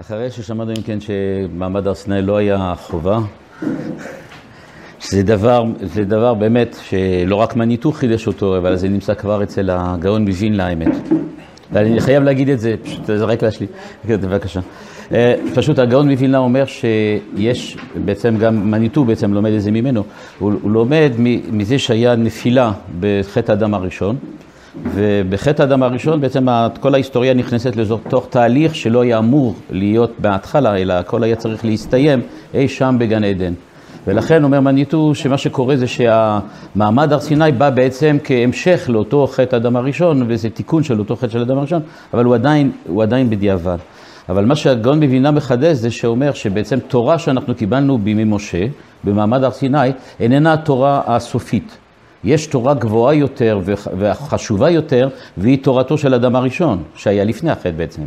אחרי ששמענו אם כן שמעמד הר סיני לא היה חובה, שזה דבר, זה דבר באמת שלא רק מניטו חידש אותו, אבל זה נמצא כבר אצל הגאון מווילנה האמת. ואני חייב להגיד את זה, פשוט זרק להשלים, בבקשה. פשוט הגאון מווילנה אומר שיש, בעצם גם מניטו בעצם לומד את זה ממנו, הוא, הוא לומד מזה שהיה נפילה בחטא האדם הראשון, ובחטא האדם הראשון בעצם כל ההיסטוריה נכנסת לתוך תהליך שלא היה אמור להיות בהתחלה, אלא הכל היה צריך להסתיים אי שם בגן עדן. ולכן אומר מניטו שמה שקורה זה שהמעמד הר סיני בא בעצם כהמשך לאותו חטא האדם הראשון, וזה תיקון של אותו חטא של האדם הראשון, אבל הוא עדיין, הוא עדיין בדיעבד. אבל מה שהגאון מבינה מחדש זה שאומר שבעצם תורה שאנחנו קיבלנו בימי משה, במעמד הר סיני, איננה התורה הסופית. יש תורה גבוהה יותר וחשובה יותר, והיא תורתו של אדם הראשון, שהיה לפני החטא בעצם.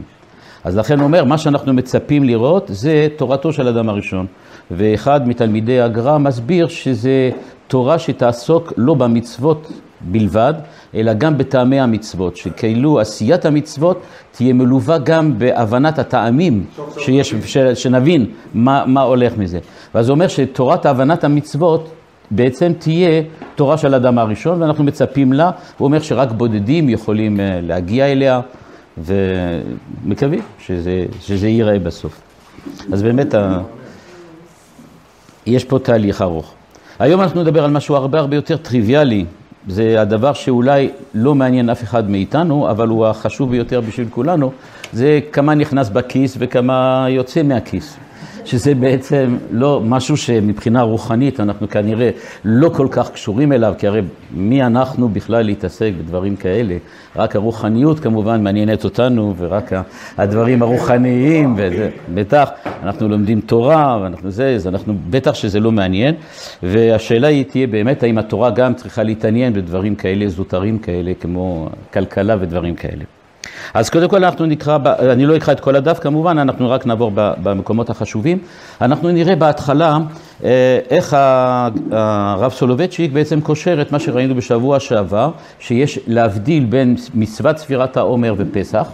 אז לכן אומר, מה שאנחנו מצפים לראות זה תורתו של אדם הראשון. ואחד מתלמידי הגר"א מסביר שזה תורה שתעסוק לא במצוות בלבד, אלא גם בטעמי המצוות, שכאילו עשיית המצוות תהיה מלווה גם בהבנת הטעמים, שיש, שנבין מה, מה הולך מזה. ואז הוא אומר שתורת הבנת המצוות בעצם תהיה תורה של אדם הראשון, ואנחנו מצפים לה, הוא אומר שרק בודדים יכולים להגיע אליה, ומקווים שזה, שזה ייראה בסוף. אז באמת, ה... יש פה תהליך ארוך. היום אנחנו נדבר על משהו הרבה הרבה יותר טריוויאלי. זה הדבר שאולי לא מעניין אף אחד מאיתנו, אבל הוא החשוב ביותר בשביל כולנו, זה כמה נכנס בכיס וכמה יוצא מהכיס. שזה בעצם לא משהו שמבחינה רוחנית אנחנו כנראה לא כל כך קשורים אליו, כי הרי מי אנחנו בכלל להתעסק בדברים כאלה? רק הרוחניות כמובן מעניינת אותנו, ורק הדברים הרוחניים, וזה, בטח, אנחנו לומדים תורה, ואנחנו זה, אז אנחנו, בטח שזה לא מעניין, והשאלה היא תהיה באמת האם התורה גם צריכה להתעניין בדברים כאלה, זוטרים כאלה, כמו כלכלה ודברים כאלה. אז קודם כל אנחנו נקרא, אני לא אקרא את כל הדף כמובן, אנחנו רק נעבור במקומות החשובים. אנחנו נראה בהתחלה איך הרב סולובייצ'יק בעצם קושר את מה שראינו בשבוע שעבר, שיש להבדיל בין מצוות ספירת העומר ופסח,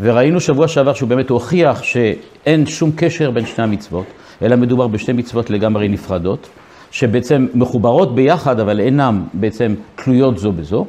וראינו שבוע שעבר שהוא באמת הוכיח שאין שום קשר בין שני המצוות, אלא מדובר בשתי מצוות לגמרי נפרדות, שבעצם מחוברות ביחד אבל אינן בעצם תלויות זו בזו.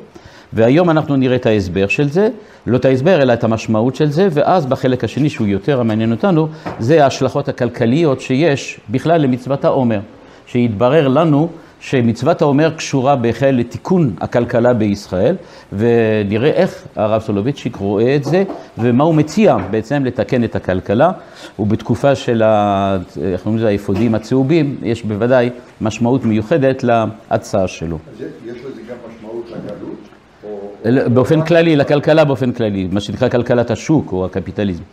והיום אנחנו נראה את ההסבר של זה, לא את ההסבר, אלא את המשמעות של זה, ואז בחלק השני, שהוא יותר המעניין אותנו, זה ההשלכות הכלכליות שיש בכלל למצוות העומר, שיתברר לנו שמצוות העומר קשורה בכלל לתיקון הכלכלה בישראל, ונראה איך הרב סולובייצ'יק רואה את זה, ומה הוא מציע בעצם לתקן את הכלכלה, ובתקופה של ה... איך קוראים לזה, האפודים הצהובים, יש בוודאי משמעות מיוחדת להצעה שלו. אז יש לזה גם משמעות? באופן כללי, לכלכלה באופן כללי, מה שנקרא כלכלת השוק או הקפיטליזם.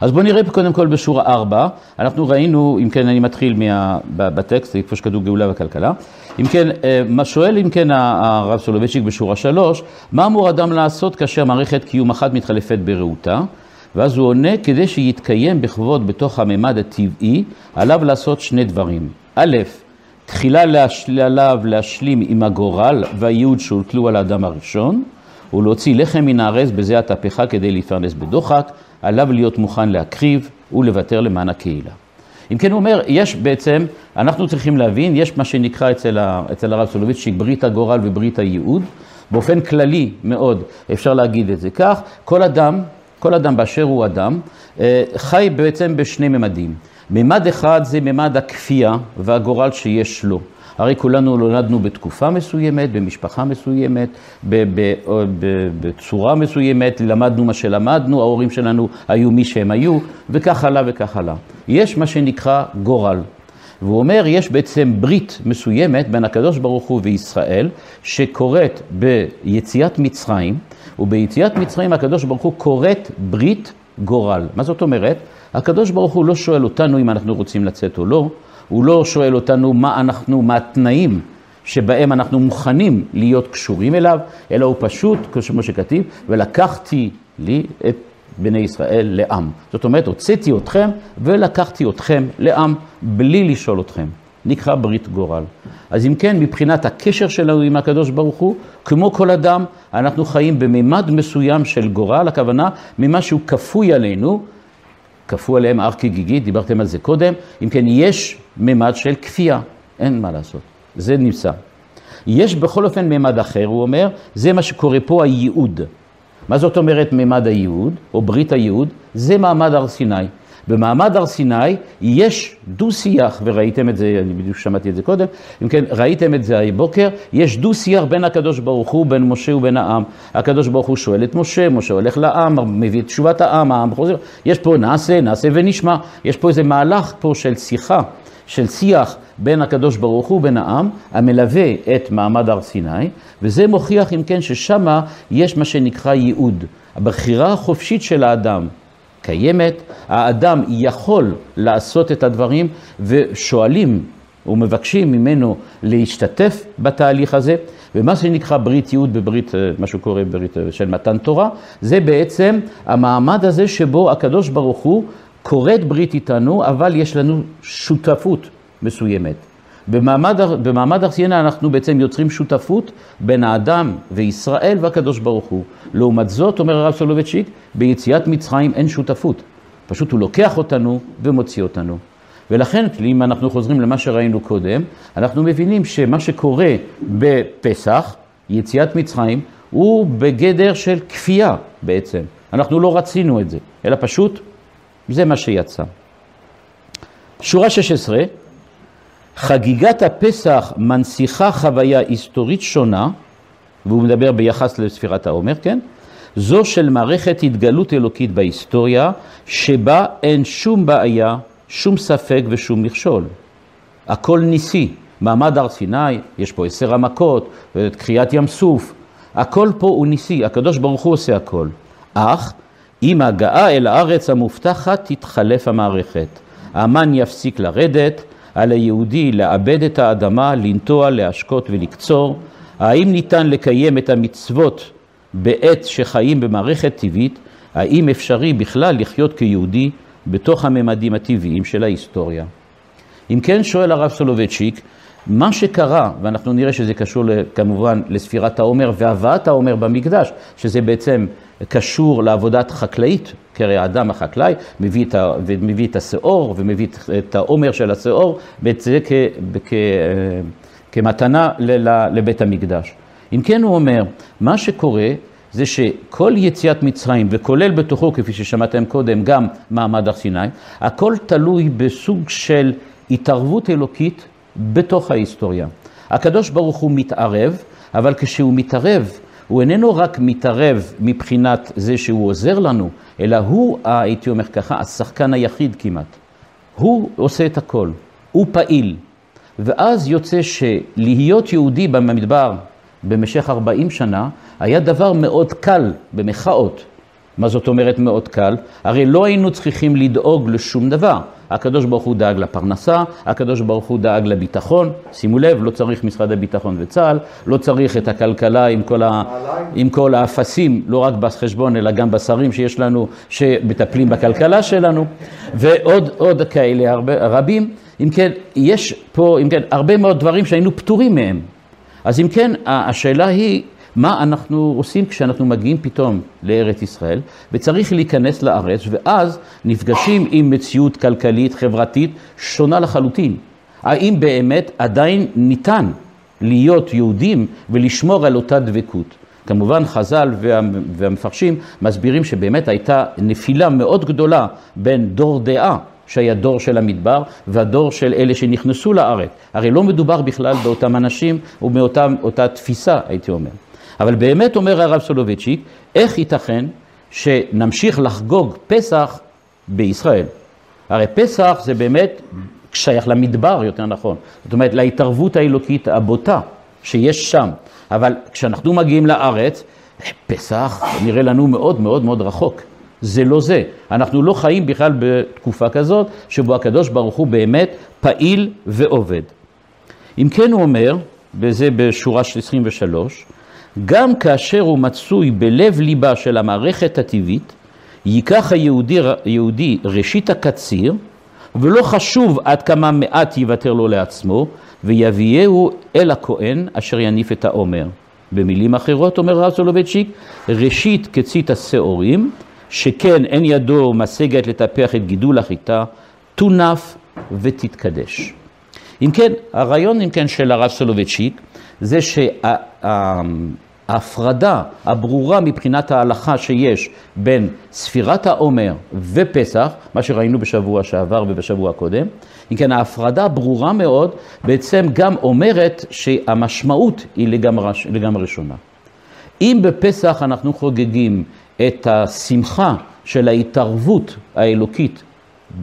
אז בואו נראה קודם כל בשורה 4, אנחנו ראינו, אם כן אני מתחיל מה, בטקסט, איפה שכתוב גאולה וכלכלה, אם כן, מה שואל אם כן הרב סולובייצ'יק בשורה 3, מה אמור אדם לעשות כאשר מערכת קיום אחת מתחלפת ברעותה? ואז הוא עונה, כדי שיתקיים בכבוד בתוך הממד הטבעי, עליו לעשות שני דברים. א', תחילה עליו להשלים עם הגורל והייעוד שהוטלו על האדם הראשון, ולהוציא לחם מן הארז בזה התהפכה כדי להתפרנס בדוחק, עליו להיות מוכן להקריב ולוותר למען הקהילה. אם כן הוא אומר, יש בעצם, אנחנו צריכים להבין, יש מה שנקרא אצל, אצל הרב סולוביצ'יק ברית הגורל וברית הייעוד. באופן כללי מאוד אפשר להגיד את זה כך, כל אדם, כל אדם באשר הוא אדם, חי בעצם בשני ממדים. ממד אחד זה ממד הכפייה והגורל שיש לו. הרי כולנו נולדנו בתקופה מסוימת, במשפחה מסוימת, בצורה מסוימת, למדנו מה שלמדנו, ההורים שלנו היו מי שהם היו, וכך הלאה וכך הלאה. יש מה שנקרא גורל. והוא אומר, יש בעצם ברית מסוימת בין הקדוש ברוך הוא וישראל, שקורית ביציאת מצרים, וביציאת מצרים הקדוש ברוך הוא כורת ברית גורל. מה זאת אומרת? הקדוש ברוך הוא לא שואל אותנו אם אנחנו רוצים לצאת או לא, הוא לא שואל אותנו מה אנחנו, מה התנאים שבהם אנחנו מוכנים להיות קשורים אליו, אלא הוא פשוט, כמו שכתיב, ולקחתי לי את בני ישראל לעם. זאת אומרת, הוצאתי אתכם ולקחתי אתכם לעם בלי לשאול אתכם. נקרא ברית גורל. אז אם כן, מבחינת הקשר שלנו עם הקדוש ברוך הוא, כמו כל אדם, אנחנו חיים בממד מסוים של גורל, הכוונה ממה שהוא כפוי עלינו, כפו עליהם הר כגיגית, דיברתם על זה קודם. אם כן, יש ממד של כפייה, אין מה לעשות, זה נמצא. יש בכל אופן ממד אחר, הוא אומר, זה מה שקורה פה, הייעוד. מה זאת אומרת ממד הייעוד, או ברית הייעוד? זה מעמד הר סיני. במעמד הר סיני יש דו-שיח, וראיתם את זה, אני בדיוק שמעתי את זה קודם, אם כן, ראיתם את זה הבוקר, יש דו-שיח בין הקדוש ברוך הוא, בין משה ובין העם. הקדוש ברוך הוא שואל את משה, משה הולך לעם, מביא את תשובת העם, העם חוזר, יש פה נעשה, נעשה ונשמע, יש פה איזה מהלך פה של שיחה, של שיח בין הקדוש ברוך הוא, בין העם, המלווה את מעמד הר סיני, וזה מוכיח אם כן ששמה יש מה שנקרא ייעוד, הבחירה החופשית של האדם. קיימת, האדם יכול לעשות את הדברים ושואלים ומבקשים ממנו להשתתף בתהליך הזה, ומה שנקרא ברית ייעוד בברית, אה, מה שקורה בברית אה, של מתן תורה, זה בעצם המעמד הזה שבו הקדוש ברוך הוא כורת ברית איתנו, אבל יש לנו שותפות מסוימת. במעמד, במעמד הר סיני אנחנו בעצם יוצרים שותפות בין האדם וישראל והקדוש ברוך הוא. לעומת זאת, אומר הרב סולובייצ'יק, ביציאת מצרים אין שותפות. פשוט הוא לוקח אותנו ומוציא אותנו. ולכן, אם אנחנו חוזרים למה שראינו קודם, אנחנו מבינים שמה שקורה בפסח, יציאת מצרים, הוא בגדר של כפייה בעצם. אנחנו לא רצינו את זה, אלא פשוט זה מה שיצא. שורה 16, חגיגת הפסח מנציחה חוויה היסטורית שונה, והוא מדבר ביחס לספירת העומר, כן? זו של מערכת התגלות אלוקית בהיסטוריה, שבה אין שום בעיה, שום ספק ושום מכשול. הכל ניסי. מעמד הר סיני, יש פה עשר המכות, קריעת ים סוף, הכל פה הוא ניסי, הקדוש ברוך הוא עושה הכל. אך עם הגעה אל הארץ המובטחת תתחלף המערכת. המן יפסיק לרדת, על היהודי לעבד את האדמה, לנטוע, להשקות ולקצור? האם ניתן לקיים את המצוות בעת שחיים במערכת טבעית? האם אפשרי בכלל לחיות כיהודי בתוך הממדים הטבעיים של ההיסטוריה? אם כן, שואל הרב סולובייצ'יק, מה שקרה, ואנחנו נראה שזה קשור כמובן לספירת העומר והבאת העומר במקדש, שזה בעצם קשור לעבודת חקלאית, כי הרי האדם החקלאי מביא את, ה, מביא את השאור ומביא את העומר של השאור, ואת זה כ, כ, כמתנה לבית המקדש. אם כן הוא אומר, מה שקורה זה שכל יציאת מצרים, וכולל בתוכו, כפי ששמעתם קודם, גם מעמד הר סיני, הכל תלוי בסוג של התערבות אלוקית בתוך ההיסטוריה. הקדוש ברוך הוא מתערב, אבל כשהוא מתערב, הוא איננו רק מתערב מבחינת זה שהוא עוזר לנו, אלא הוא, הייתי אומר ככה, השחקן היחיד כמעט. הוא עושה את הכל, הוא פעיל. ואז יוצא שלהיות יהודי במדבר במשך 40 שנה היה דבר מאוד קל, במחאות. מה זאת אומרת מאוד קל? הרי לא היינו צריכים לדאוג לשום דבר. הקדוש ברוך הוא דאג לפרנסה, הקדוש ברוך הוא דאג לביטחון, שימו לב, לא צריך משרד הביטחון וצה"ל, לא צריך את הכלכלה עם כל, ה... עם כל האפסים, לא רק בחשבון אלא גם בשרים שיש לנו, שמטפלים בכלכלה שלנו, ועוד עוד כאלה הרבה, רבים. אם כן, יש פה, אם כן, הרבה מאוד דברים שהיינו פטורים מהם. אז אם כן, השאלה היא, מה אנחנו עושים כשאנחנו מגיעים פתאום לארץ ישראל, וצריך להיכנס לארץ, ואז נפגשים עם מציאות כלכלית, חברתית, שונה לחלוטין. האם באמת עדיין ניתן להיות יהודים ולשמור על אותה דבקות? כמובן חז"ל והמפרשים מסבירים שבאמת הייתה נפילה מאוד גדולה בין דור דעה, שהיה דור של המדבר, והדור של אלה שנכנסו לארץ. הרי לא מדובר בכלל באותם אנשים ומאותה תפיסה, הייתי אומר. אבל באמת אומר הרב סולובייצ'יק, איך ייתכן שנמשיך לחגוג פסח בישראל? הרי פסח זה באמת שייך למדבר, יותר נכון. זאת אומרת, להתערבות האלוקית הבוטה שיש שם. אבל כשאנחנו מגיעים לארץ, פסח נראה לנו מאוד מאוד מאוד רחוק. זה לא זה. אנחנו לא חיים בכלל בתקופה כזאת, שבו הקדוש ברוך הוא באמת פעיל ועובד. אם כן הוא אומר, וזה בשורה של 23, גם כאשר הוא מצוי בלב ליבה של המערכת הטבעית, ייקח היהודי, היהודי ראשית הקציר, ולא חשוב עד כמה מעט יוותר לו לעצמו, ויביאהו אל הכהן אשר יניף את העומר. במילים אחרות, אומר הרב סולובייצ'יק, ראשית קצית השעורים, שכן אין ידו משגת לטפח את גידול החיטה, תונף ותתקדש. אם כן, הרעיון אם כן של הרב סולובייצ'יק זה שההפרדה הברורה מבחינת ההלכה שיש בין ספירת העומר ופסח, מה שראינו בשבוע שעבר ובשבוע הקודם, אם כן, ההפרדה הברורה מאוד בעצם גם אומרת שהמשמעות היא לגמרי, לגמרי שונה. אם בפסח אנחנו חוגגים את השמחה של ההתערבות האלוקית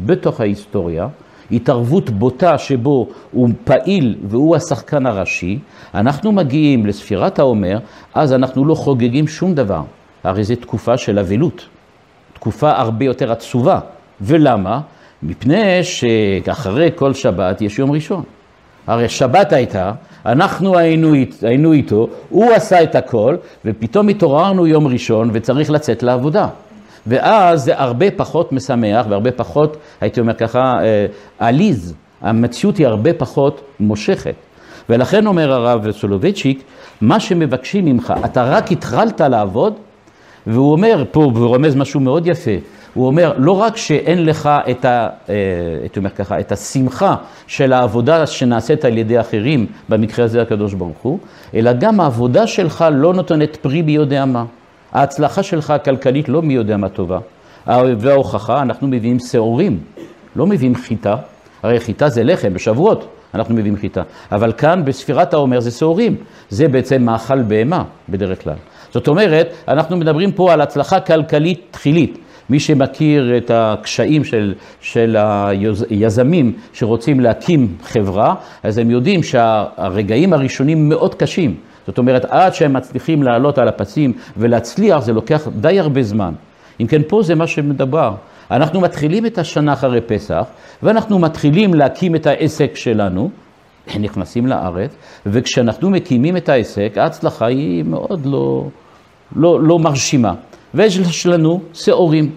בתוך ההיסטוריה, התערבות בוטה שבו הוא פעיל והוא השחקן הראשי, אנחנו מגיעים לספירת העומר, אז אנחנו לא חוגגים שום דבר. הרי זו תקופה של אבלות, תקופה הרבה יותר עצובה. ולמה? מפני שאחרי כל שבת יש יום ראשון. הרי שבת הייתה, אנחנו היינו, היינו איתו, הוא עשה את הכל, ופתאום התעוררנו יום ראשון וצריך לצאת לעבודה. ואז זה הרבה פחות משמח והרבה פחות, הייתי אומר ככה, אה, עליז. המציאות היא הרבה פחות מושכת. ולכן אומר הרב סולובייצ'יק, מה שמבקשים ממך, אתה רק התחלת לעבוד, והוא אומר פה, והוא רומז משהו מאוד יפה, הוא אומר, לא רק שאין לך את, ה, אה, הייתי אומר ככה, את השמחה של העבודה שנעשית על ידי אחרים, במקרה הזה הקדוש ברוך הוא, אלא גם העבודה שלך לא נותנת פרי מי יודע מה. ההצלחה שלך הכלכלית לא מי יודע מה טובה. וההוכחה, אנחנו מביאים שעורים, לא מביאים חיטה. הרי חיטה זה לחם, בשבועות אנחנו מביאים חיטה. אבל כאן בספירת העומר זה שעורים. זה בעצם מאכל בהמה בדרך כלל. זאת אומרת, אנחנו מדברים פה על הצלחה כלכלית תחילית. מי שמכיר את הקשיים של, של היזמים שרוצים להקים חברה, אז הם יודעים שהרגעים הראשונים מאוד קשים. זאת אומרת, עד שהם מצליחים לעלות על הפסים ולהצליח, זה לוקח די הרבה זמן. אם כן, פה זה מה שמדבר. אנחנו מתחילים את השנה אחרי פסח, ואנחנו מתחילים להקים את העסק שלנו, נכנסים לארץ, וכשאנחנו מקימים את העסק, ההצלחה היא מאוד לא, לא, לא מרשימה. ויש לנו שעורים.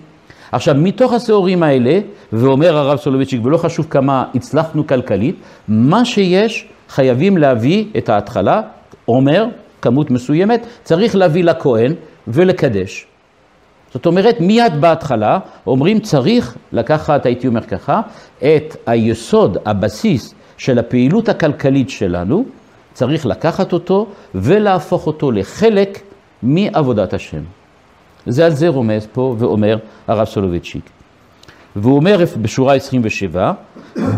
עכשיו, מתוך השעורים האלה, ואומר הרב סולובייצ'יק, ולא חשוב כמה הצלחנו כלכלית, מה שיש, חייבים להביא את ההתחלה, אומר, כמות מסוימת, צריך להביא לכהן ולקדש. זאת אומרת, מיד בהתחלה אומרים צריך לקחת, הייתי אומר ככה, את היסוד, הבסיס של הפעילות הכלכלית שלנו, צריך לקחת אותו ולהפוך אותו לחלק מעבודת השם. זה על זה רומז פה ואומר הרב סולובייצ'יק. והוא אומר בשורה 27,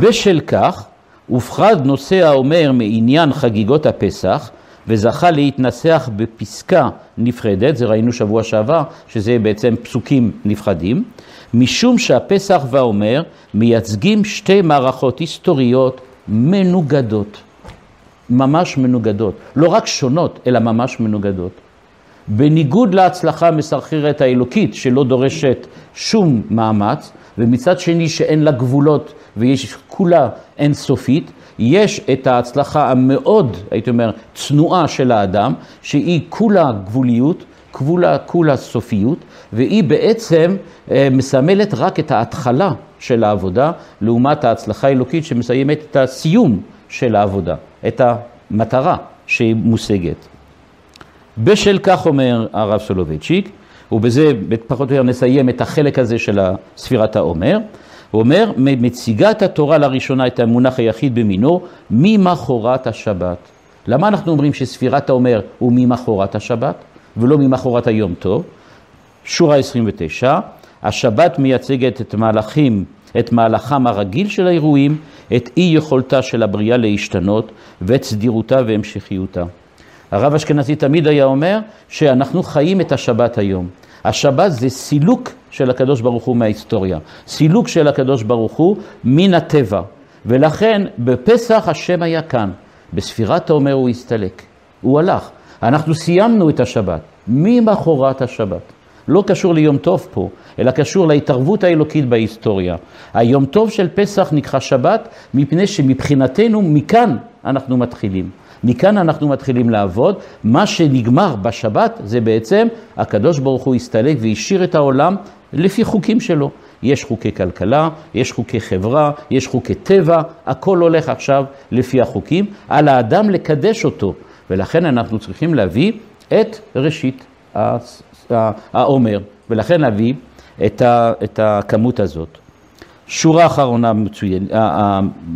בשל כך הופחד נושא האומר מעניין חגיגות הפסח וזכה להתנסח בפסקה נפרדת, זה ראינו שבוע שעבר, שזה בעצם פסוקים נפרדים, משום שהפסח והאומר מייצגים שתי מערכות היסטוריות מנוגדות, ממש מנוגדות, לא רק שונות, אלא ממש מנוגדות. בניגוד להצלחה המסחררת האלוקית שלא דורשת שום מאמץ, ומצד שני שאין לה גבולות ויש כולה אינסופית, יש את ההצלחה המאוד, הייתי אומר, צנועה של האדם, שהיא כולה גבוליות, כולה, כולה סופיות, והיא בעצם אה, מסמלת רק את ההתחלה של העבודה, לעומת ההצלחה האלוקית שמסיימת את הסיום של העבודה, את המטרה שהיא מושגת. בשל כך אומר הרב סולובייצ'יק, ובזה פחות או יותר נסיים את החלק הזה של ספירת העומר, הוא אומר, מציגה את התורה לראשונה את המונח היחיד במינו, ממחרת השבת. למה אנחנו אומרים שספירת העומר הוא ממחרת השבת, ולא ממחרת היום טוב? שורה 29, השבת מייצגת את מהלכים, את מהלכם הרגיל של האירועים, את אי יכולתה של הבריאה להשתנות, ואת סדירותה והמשכיותה. הרב אשכנזי תמיד היה אומר שאנחנו חיים את השבת היום. השבת זה סילוק של הקדוש ברוך הוא מההיסטוריה, סילוק של הקדוש ברוך הוא מן הטבע. ולכן בפסח השם היה כאן, בספירת העומר הוא הסתלק, הוא הלך. אנחנו סיימנו את השבת, ממחרת השבת. לא קשור ליום טוב פה, אלא קשור להתערבות האלוקית בהיסטוריה. היום טוב של פסח נקרא שבת, מפני שמבחינתנו מכאן אנחנו מתחילים. מכאן אנחנו מתחילים לעבוד. מה שנגמר בשבת זה בעצם הקדוש ברוך הוא הסתלק והשאיר את העולם לפי חוקים שלו. יש חוקי כלכלה, יש חוקי חברה, יש חוקי טבע, הכל הולך עכשיו לפי החוקים. על האדם לקדש אותו, ולכן אנחנו צריכים להביא את ראשית העומר, ולכן להביא את, את הכמות הזאת. שורה אחרונה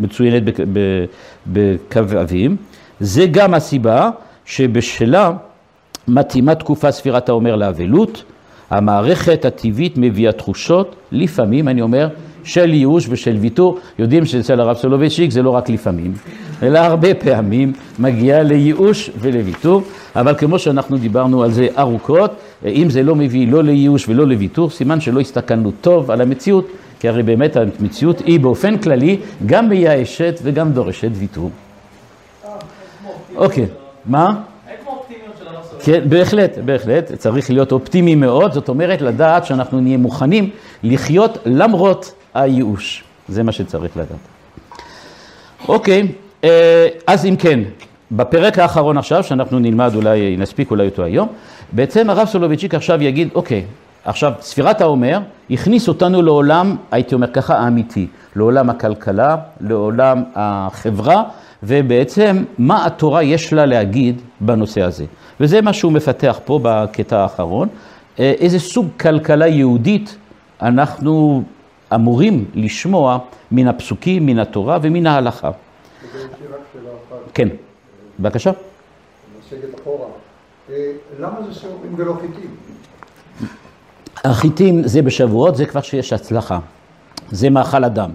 מצוינת בקו אבים, זה גם הסיבה שבשלה מתאימה תקופה ספירת העומר לאבלות, המערכת הטבעית מביאה תחושות, לפעמים, אני אומר, של ייאוש ושל ויתור. יודעים שאצל הרב סולובייצ'יק זה לא רק לפעמים, אלא הרבה פעמים מגיע לייאוש ולוויתור, אבל כמו שאנחנו דיברנו על זה ארוכות, אם זה לא מביא לא לייאוש ולא לוויתור, סימן שלא הסתכלנו טוב על המציאות, כי הרי באמת המציאות היא באופן כללי גם מייאשת וגם דורשת ויתור. אוקיי, מה? כן, בהחלט, בהחלט, צריך להיות אופטימי מאוד, זאת אומרת לדעת שאנחנו נהיה מוכנים לחיות למרות הייאוש, זה מה שצריך לדעת. אוקיי, אה, אז אם כן, בפרק האחרון עכשיו, שאנחנו נלמד אולי, נספיק אולי אותו היום, בעצם הרב סולובייצ'יק עכשיו יגיד, אוקיי, עכשיו ספירת העומר הכניס אותנו לעולם, הייתי אומר ככה, האמיתי, לעולם הכלכלה, לעולם החברה, ובעצם מה התורה יש לה להגיד בנושא הזה. וזה מה שהוא מפתח פה בקטע האחרון, אה, איזה סוג כלכלה יהודית אנחנו אמורים לשמוע מן הפסוקים, מן התורה ומן ההלכה. כן, בבקשה. אה, למה זה שעורים ולא חיטים? החיטים זה בשבועות, זה כבר שיש הצלחה. זה מאכל אדם.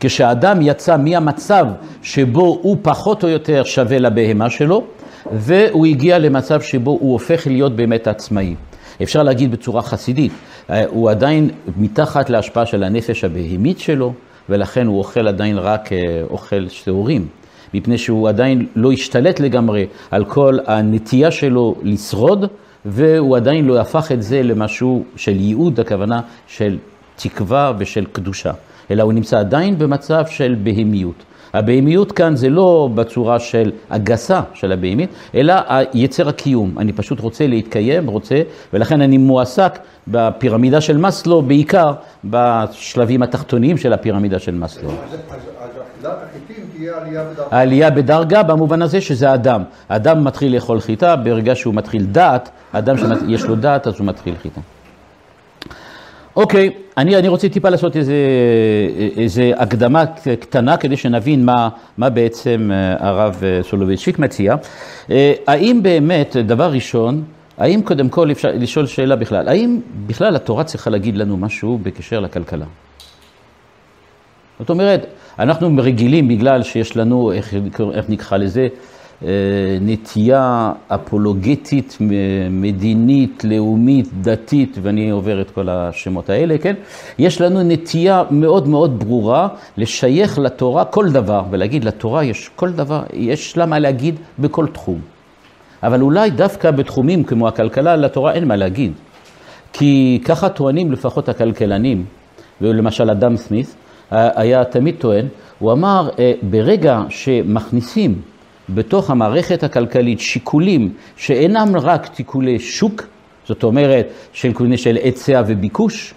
כשאדם יצא מהמצב שבו הוא פחות או יותר שווה לבהמה שלו, והוא הגיע למצב שבו הוא הופך להיות באמת עצמאי. אפשר להגיד בצורה חסידית, אה, הוא עדיין מתחת להשפעה של הנפש הבהמית שלו, ולכן הוא אוכל עדיין רק אה, אוכל שעורים. מפני שהוא עדיין לא השתלט לגמרי על כל הנטייה שלו לשרוד, והוא עדיין לא הפך את זה למשהו של ייעוד, הכוונה של תקווה ושל קדושה, אלא הוא נמצא עדיין במצב של בהמיות. הבהמיות כאן זה לא בצורה של הגסה של הבהמית, אלא יצר הקיום. אני פשוט רוצה להתקיים, רוצה, ולכן אני מועסק בפירמידה של מאסלו, בעיקר בשלבים התחתוניים של הפירמידה של מאסלו. העלייה בדרגה במובן הזה שזה אדם. אדם מתחיל לאכול חיטה, ברגע שהוא מתחיל דעת, אדם שיש לו דעת אז הוא מתחיל חיטה. אוקיי, אני, אני רוצה טיפה לעשות איזה, איזה הקדמה קטנה כדי שנבין מה, מה בעצם אה, הרב אה, סולובייצ'יק מציע. אה, האם באמת, דבר ראשון, האם קודם כל אפשר לשאול שאלה בכלל, האם בכלל התורה צריכה להגיד לנו משהו בקשר לכלכלה? זאת אומרת, אנחנו רגילים בגלל שיש לנו, איך, איך נקרא לזה, נטייה אפולוגטית, מדינית, לאומית, דתית, ואני עובר את כל השמות האלה, כן? יש לנו נטייה מאוד מאוד ברורה לשייך לתורה כל דבר, ולהגיד לתורה יש כל דבר, יש לה מה להגיד בכל תחום. אבל אולי דווקא בתחומים כמו הכלכלה, לתורה אין מה להגיד. כי ככה טוענים לפחות הכלכלנים, ולמשל אדם סמית, היה תמיד טוען, הוא אמר, אה, ברגע שמכניסים בתוך המערכת הכלכלית שיקולים שאינם רק תיקולי שוק, זאת אומרת של של היצע וביקוש,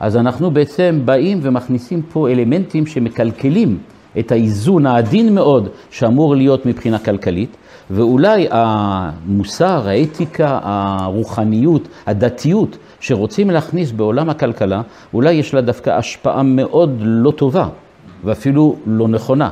אז אנחנו בעצם באים ומכניסים פה אלמנטים שמקלקלים את האיזון העדין מאוד שאמור להיות מבחינה כלכלית, ואולי המוסר, האתיקה, הרוחניות, הדתיות שרוצים להכניס בעולם הכלכלה, אולי יש לה דווקא השפעה מאוד לא טובה ואפילו לא נכונה.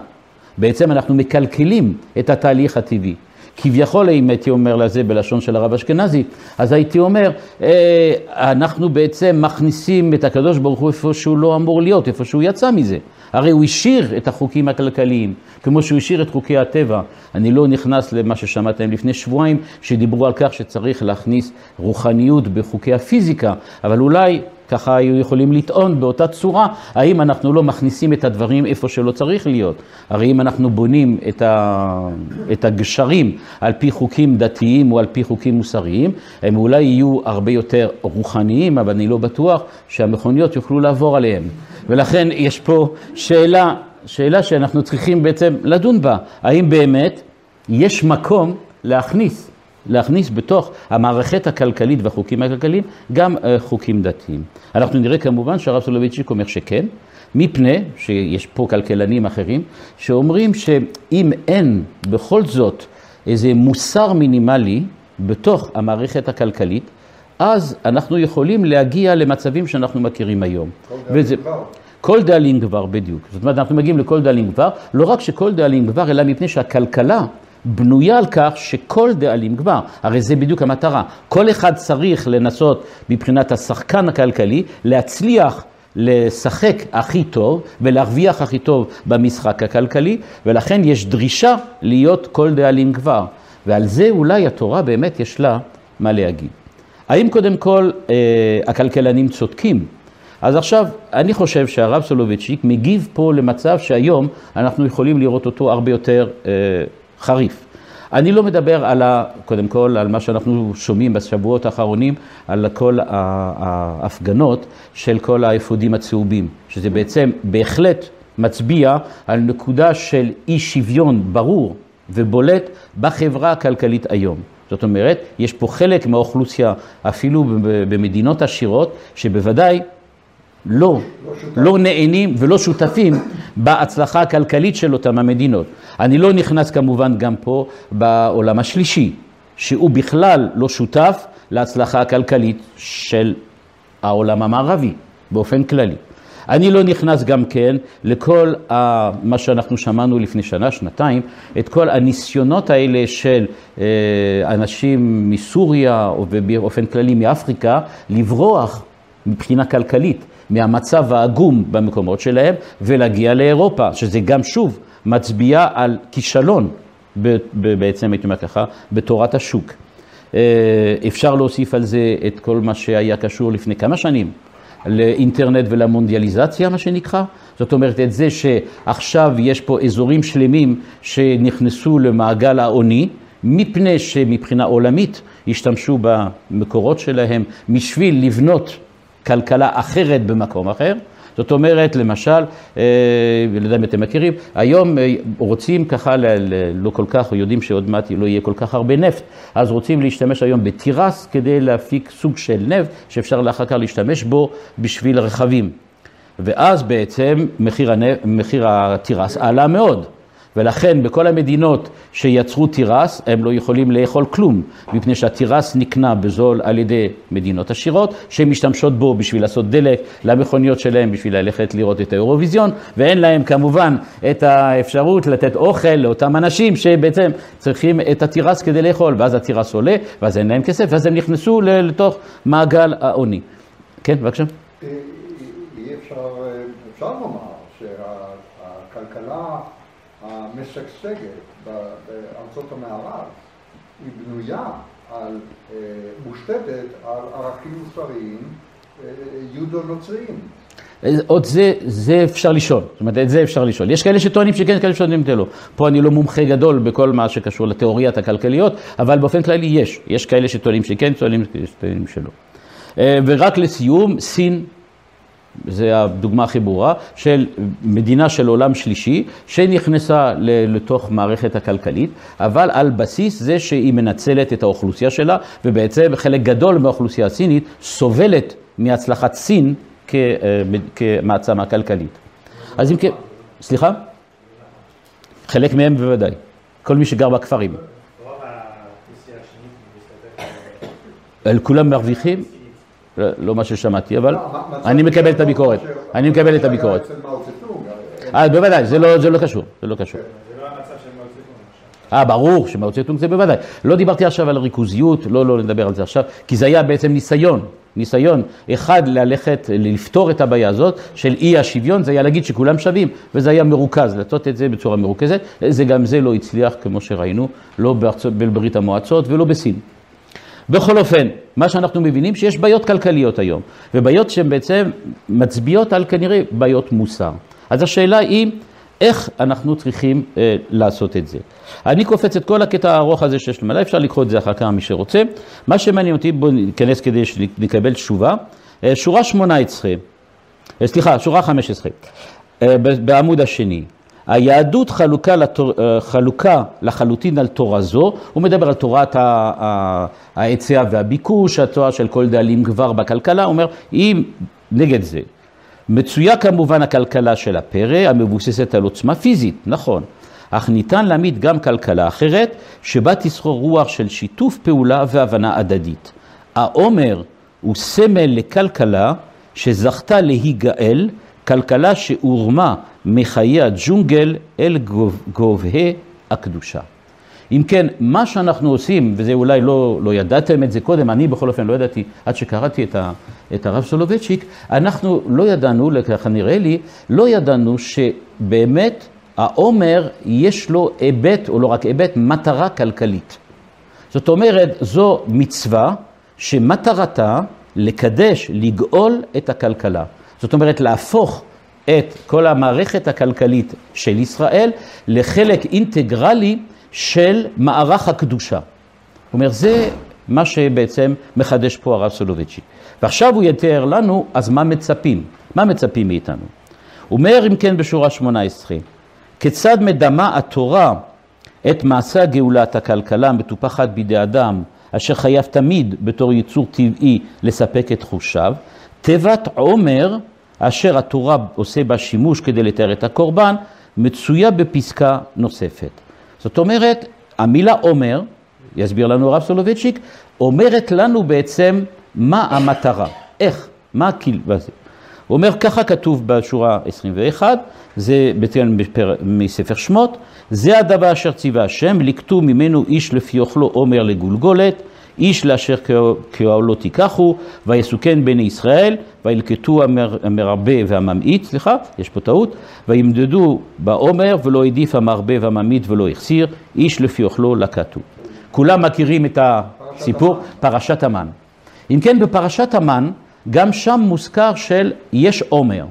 בעצם אנחנו מקלקלים את התהליך הטבעי. כביכול, אם הייתי אומר לזה בלשון של הרב אשכנזי, אז הייתי אומר, אה, אנחנו בעצם מכניסים את הקדוש ברוך הוא איפה שהוא לא אמור להיות, איפה שהוא יצא מזה. הרי הוא השאיר את החוקים הכלכליים, כמו שהוא השאיר את חוקי הטבע. אני לא נכנס למה ששמעתם לפני שבועיים, שדיברו על כך שצריך להכניס רוחניות בחוקי הפיזיקה, אבל אולי ככה היו יכולים לטעון באותה צורה, האם אנחנו לא מכניסים את הדברים איפה שלא צריך להיות. הרי אם אנחנו בונים את, ה... את הגשרים על פי חוקים דתיים או על פי חוקים מוסריים, הם אולי יהיו הרבה יותר רוחניים, אבל אני לא בטוח שהמכוניות יוכלו לעבור עליהם. ולכן יש פה שאלה, שאלה שאנחנו צריכים בעצם לדון בה, האם באמת יש מקום להכניס להכניס בתוך המערכת הכלכלית והחוקים הכלכליים גם אה, חוקים דתיים. אנחנו נראה כמובן שהרב סולובייצ'יק אומר שכן, מפני שיש פה כלכלנים אחרים שאומרים שאם אין בכל זאת איזה מוסר מינימלי בתוך המערכת הכלכלית, אז אנחנו יכולים להגיע למצבים שאנחנו מכירים היום. כל וזה-. כל דאלים גבר, בדיוק. זאת אומרת, אנחנו מגיעים לכל דאלים גבר, לא רק שכל דאלים גבר, אלא מפני שהכלכלה בנויה על כך שכל דאלים גבר. הרי זה בדיוק המטרה. כל אחד צריך לנסות, מבחינת השחקן הכלכלי, להצליח לשחק הכי טוב ולהרוויח הכי טוב במשחק הכלכלי, ולכן יש דרישה להיות כל דאלים גבר. ועל זה אולי התורה באמת יש לה מה להגיד. האם קודם כל אה, הכלכלנים צודקים? אז עכשיו, אני חושב שהרב סולובייצ'יק מגיב פה למצב שהיום אנחנו יכולים לראות אותו הרבה יותר אה, חריף. אני לא מדבר על, ה, קודם כל, על מה שאנחנו שומעים בשבועות האחרונים, על כל ההפגנות של כל האפודים הצהובים, שזה בעצם בהחלט מצביע על נקודה של אי שוויון ברור ובולט בחברה הכלכלית היום. זאת אומרת, יש פה חלק מהאוכלוסייה, אפילו במדינות עשירות, שבוודאי לא, לא נהנים ולא שותפים בהצלחה הכלכלית של אותם המדינות. אני לא נכנס כמובן גם פה בעולם השלישי, שהוא בכלל לא שותף להצלחה הכלכלית של העולם המערבי באופן כללי. אני לא נכנס גם כן לכל ה, מה שאנחנו שמענו לפני שנה, שנתיים, את כל הניסיונות האלה של אה, אנשים מסוריה או באופן כללי מאפריקה לברוח מבחינה כלכלית מהמצב העגום במקומות שלהם ולהגיע לאירופה, שזה גם שוב מצביע על כישלון, בעצם הייתי אומר ככה, בתורת השוק. אה, אפשר להוסיף על זה את כל מה שהיה קשור לפני כמה שנים לאינטרנט ולמונדיאליזציה, מה שנקרא. זאת אומרת, את זה שעכשיו יש פה אזורים שלמים שנכנסו למעגל העוני, מפני שמבחינה עולמית השתמשו במקורות שלהם בשביל לבנות כלכלה אחרת במקום אחר. זאת אומרת, למשל, אה, אני לא יודע אם אתם מכירים, היום אה, רוצים ככה, ל- ל- לא כל כך, יודעים שעוד מעט לא יהיה כל כך הרבה נפט, אז רוצים להשתמש היום בתירס כדי להפיק סוג של נפט שאפשר אחר כך להשתמש בו בשביל רכבים. ואז בעצם מחיר, הנפט, מחיר התירס עלה מאוד. ולכן בכל המדינות שיצרו תירס, הם לא יכולים לאכול כלום, מפני שהתירס נקנה בזול על ידי מדינות עשירות, שהן משתמשות בו בשביל לעשות דלק למכוניות שלהם, בשביל ללכת לראות את האירוויזיון, ואין להם כמובן את האפשרות לתת אוכל לאותם אנשים שבעצם צריכים את התירס כדי לאכול, ואז התירס עולה, ואז אין להם כסף, ואז הם נכנסו לתוך מעגל העוני. כן, בבקשה. אי אפשר, אה, אפשר לומר שהכלכלה המשגשגת בארצות המערב היא בנויה על, אה, מושתתת על ערכים מוסריים אה, יודו-נוצריים. עוד זה, זה אפשר לשאול, זאת אומרת, את זה אפשר לשאול. יש כאלה שטוענים שכן, כאלה שטוענים שלא. פה אני לא מומחה גדול בכל מה שקשור לתיאוריית הכלכליות, אבל באופן כללי יש. יש כאלה שטוענים שכן, טוענים שלא. אה, ורק לסיום, סין, זה הדוגמה הכי ברורה, של מדינה של עולם שלישי, שנכנסה לתוך מערכת הכלכלית, אבל על בסיס זה שהיא מנצלת את האוכלוסייה שלה, ובעצם חלק גדול מהאוכלוסייה הסינית סובלת מהצלחת סין אה, כמעצמה כלכלית. אז אם כן, סליחה? חלק מהם בוודאי, כל מי שגר בכפרים. כולם מרוויחים? לא לא מה ששמעתי, אבל לא, אני מקבל את הביקורת. אני מקבל את הביקורת. אה, בוודאי, זה לא זה לא קשור, זה לא קשור. עכשיו. אה, ברור שמאו צטונג זה בוודאי. לא דיברתי עכשיו על ריכוזיות, לא, לא נדבר על זה עכשיו, כי זה היה בעצם ניסיון, ניסיון אחד ללכת, לפתור את הבעיה הזאת של אי השוויון, זה היה להגיד שכולם שווים, וזה היה מרוכז, לעשות את זה בצורה מרוכזת. זה גם זה לא הצליח, כמו שראינו, לא בברית המועצות ולא בסין. בכל אופן, מה שאנחנו מבינים שיש בעיות כלכליות היום, ובעיות שהן בעצם מצביעות על כנראה בעיות מוסר. אז השאלה היא, איך אנחנו צריכים אה, לעשות את זה. אני קופץ את כל הקטע הארוך הזה שיש למעלה, אפשר לקרוא את זה אחר כך מי שרוצה. מה שמעניין אותי, בואו ניכנס כדי שנקבל תשובה. אה, שורה 18, אה, סליחה, שורה 15, אה, בעמוד השני. היהדות חלוקה, לתור, אה, חלוקה לחלוטין על תורה זו, הוא מדבר על תורת ההיצע והביקוש, התורה של כל דאלים גבר בכלכלה, הוא אומר, היא נגד זה. מצויה כמובן הכלכלה של הפרא, המבוססת על עוצמה פיזית, נכון, אך ניתן להעמיד גם כלכלה אחרת, שבה תסחור רוח של שיתוף פעולה והבנה הדדית. העומר הוא סמל לכלכלה שזכתה להיגאל, כלכלה שהורמה מחיי הג'ונגל אל גוב- גובהי הקדושה. אם כן, מה שאנחנו עושים, וזה אולי לא, לא ידעתם את זה קודם, אני בכל אופן לא ידעתי עד שקראתי את, ה, את הרב סולובייצ'יק, אנחנו לא ידענו, ככה נראה לי, לא ידענו שבאמת העומר יש לו היבט, או לא רק היבט, מטרה כלכלית. זאת אומרת, זו מצווה שמטרתה לקדש, לגאול את הכלכלה. זאת אומרת, להפוך את כל המערכת הכלכלית של ישראל לחלק אינטגרלי של מערך הקדושה. זאת אומרת, זה מה שבעצם מחדש פה הרב סולובייצ'י. ועכשיו הוא יתאר לנו, אז מה מצפים? מה מצפים מאיתנו? הוא אומר, אם כן, בשורה 18, כיצד מדמה התורה את מעשה גאולת הכלכלה המטופחת בידי אדם, אשר חייב תמיד בתור יצור טבעי לספק את חושיו, תיבת עומר, אשר התורה עושה בה שימוש כדי לתאר את הקורבן, מצויה בפסקה נוספת. זאת אומרת, המילה עומר, יסביר לנו הרב סולובייצ'יק, אומרת לנו בעצם מה המטרה, איך, מה בזה. הוא אומר, ככה כתוב בשורה 21, זה מספר שמות, זה הדבר אשר ציווה השם, לקטו ממנו איש לפי אוכלו עומר לגולגולת, איש לאשר כאוהלו תיקחו, ויסוכן בני ישראל, וילקטו המר, המרבה והממעיט, סליחה, יש פה טעות, וימדדו בעומר, ולא העדיף המרבה והממעיט ולא החסיר, איש לפי אוכלו לקטו. כולם מכירים את הסיפור, פרשת המן. אם כן, בפרשת המן, גם שם מוזכר של יש עומר.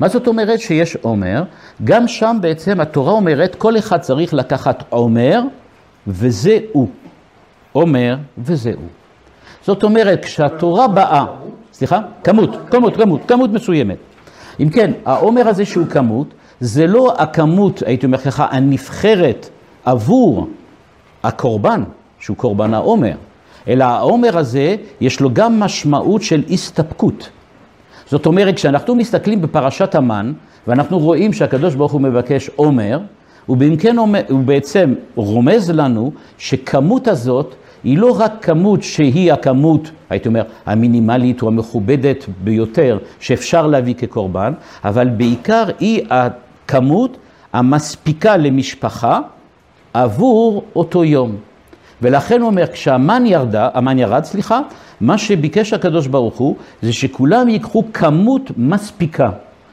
מה זאת אומרת שיש עומר? גם שם בעצם התורה אומרת, כל אחד צריך לקחת עומר, וזה הוא. עומר, וזה הוא. זאת אומרת, כשהתורה באה, סליחה? כמות, כמות, כמות, כמות מסוימת. אם כן, העומר הזה שהוא כמות, זה לא הכמות, הייתי אומר לך, הנבחרת עבור הקורבן, שהוא קורבן העומר, אלא העומר הזה, יש לו גם משמעות של הסתפקות. זאת אומרת, כשאנחנו מסתכלים בפרשת המן, ואנחנו רואים שהקדוש ברוך הוא מבקש עומר, הוא בעצם רומז לנו שכמות הזאת היא לא רק כמות שהיא הכמות, הייתי אומר, המינימלית או המכובדת ביותר שאפשר להביא כקורבן, אבל בעיקר היא הכמות המספיקה למשפחה עבור אותו יום. ולכן הוא אומר, כשהמן ירדה, המן ירד, סליחה, מה שביקש הקדוש ברוך הוא, זה שכולם ייקחו כמות מספיקה.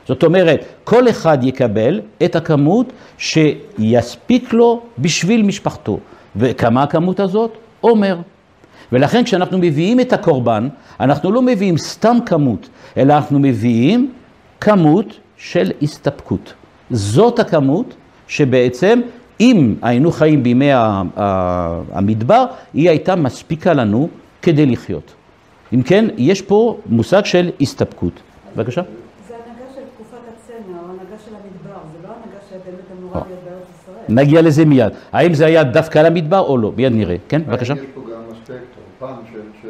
זאת אומרת, כל אחד יקבל את הכמות שיספיק לו בשביל משפחתו. וכמה הכמות הזאת? עומר. ולכן כשאנחנו מביאים את הקורבן, אנחנו לא מביאים סתם כמות, אלא אנחנו מביאים כמות של הסתפקות. זאת הכמות שבעצם, אם היינו חיים בימי המדבר, היא הייתה מספיקה לנו כדי לחיות. אם כן, יש פה מושג של הסתפקות. בבקשה. תקופת הצנע, או הנהגה של המדבר, זה לא הנהגה שבאמת אמורה להיות בארץ ישראל. נגיע לזה מיד. האם זה היה דווקא על המדבר או לא? מיד נראה. כן, בבקשה. יש פה גם אספקט או פן של,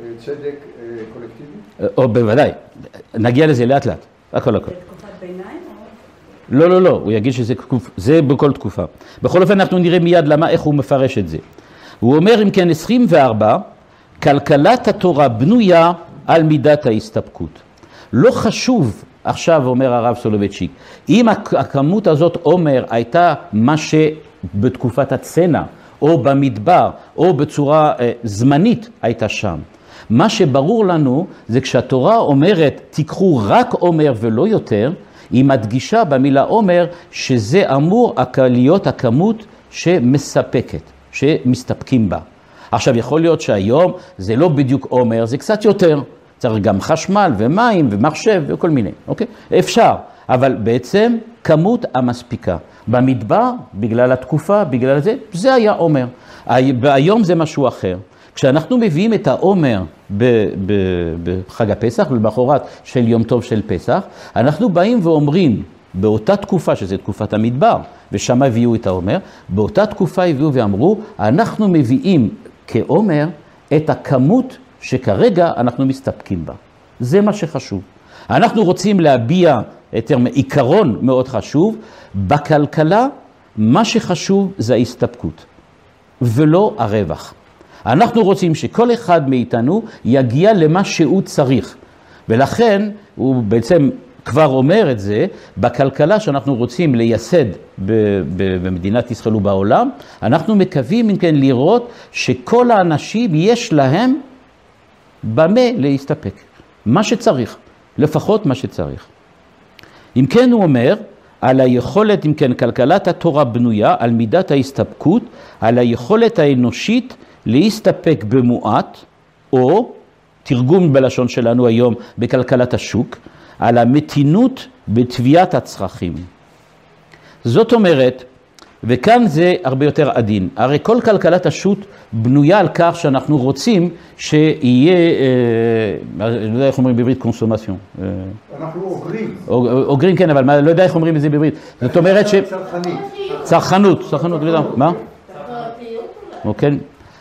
אה, צדק אה, קולקטיבי. או בוודאי. נגיע לזה לאט לאט. הכל הכל. זה תקופת ביניים או... לא, לא, לא, הוא יגיד שזה תקופ... זה בכל תקופה. בכל אופן, אנחנו נראה מיד למה, איך הוא מפרש את זה. הוא אומר, אם כן, 24, כלכלת התורה בנויה על מידת ההסתפקות. לא חשוב, עכשיו אומר הרב סולובייצ'יק, אם הכ- הכמות הזאת עומר הייתה מה שבתקופת הצנע, או במדבר, או בצורה אה, זמנית הייתה שם. מה שברור לנו זה כשהתורה אומרת, תיקחו רק עומר ולא יותר, היא מדגישה במילה עומר שזה אמור להיות הכמות שמספקת, שמסתפקים בה. עכשיו, יכול להיות שהיום זה לא בדיוק עומר, זה קצת יותר. צריך גם חשמל ומים ומחשב וכל מיני, אוקיי? אפשר, אבל בעצם כמות המספיקה. במדבר, בגלל התקופה, בגלל זה, זה היה עומר. הי- היום זה משהו אחר. כשאנחנו מביאים את העומר בחג הפסח, למחרת של יום טוב של פסח, אנחנו באים ואומרים, באותה תקופה, שזה תקופת המדבר, ושם הביאו את העומר, באותה תקופה הביאו ואמרו, אנחנו מביאים כעומר את הכמות שכרגע אנחנו מסתפקים בה. זה מה שחשוב. אנחנו רוצים להביע את עיקרון מאוד חשוב, בכלכלה מה שחשוב זה ההסתפקות, ולא הרווח. אנחנו רוצים שכל אחד מאיתנו יגיע למה שהוא צריך. ולכן הוא בעצם כבר אומר את זה, בכלכלה שאנחנו רוצים לייסד במדינת ישראל ובעולם, אנחנו מקווים, אם כן, לראות שכל האנשים יש להם במה להסתפק. מה שצריך, לפחות מה שצריך. אם כן, הוא אומר, על היכולת, אם כן, כלכלת התורה בנויה על מידת ההסתפקות, על היכולת האנושית להסתפק במועט, או, תרגום בלשון שלנו היום בכלכלת השוק, על המתינות בתביעת הצרכים. זאת אומרת, וכאן זה הרבה יותר עדין. הרי כל כלכלת השו"ת בנויה על כך שאנחנו רוצים שיהיה, אה, אני לא יודע איך אומרים בעברית קונסומציון. אה, אנחנו אוגרים. אוגרים כן, אבל לא יודע איך אומרים את זה בעברית. זאת אומרת ש... צרכנית. צרכנות, צרכנות, לא מה? אוקיי.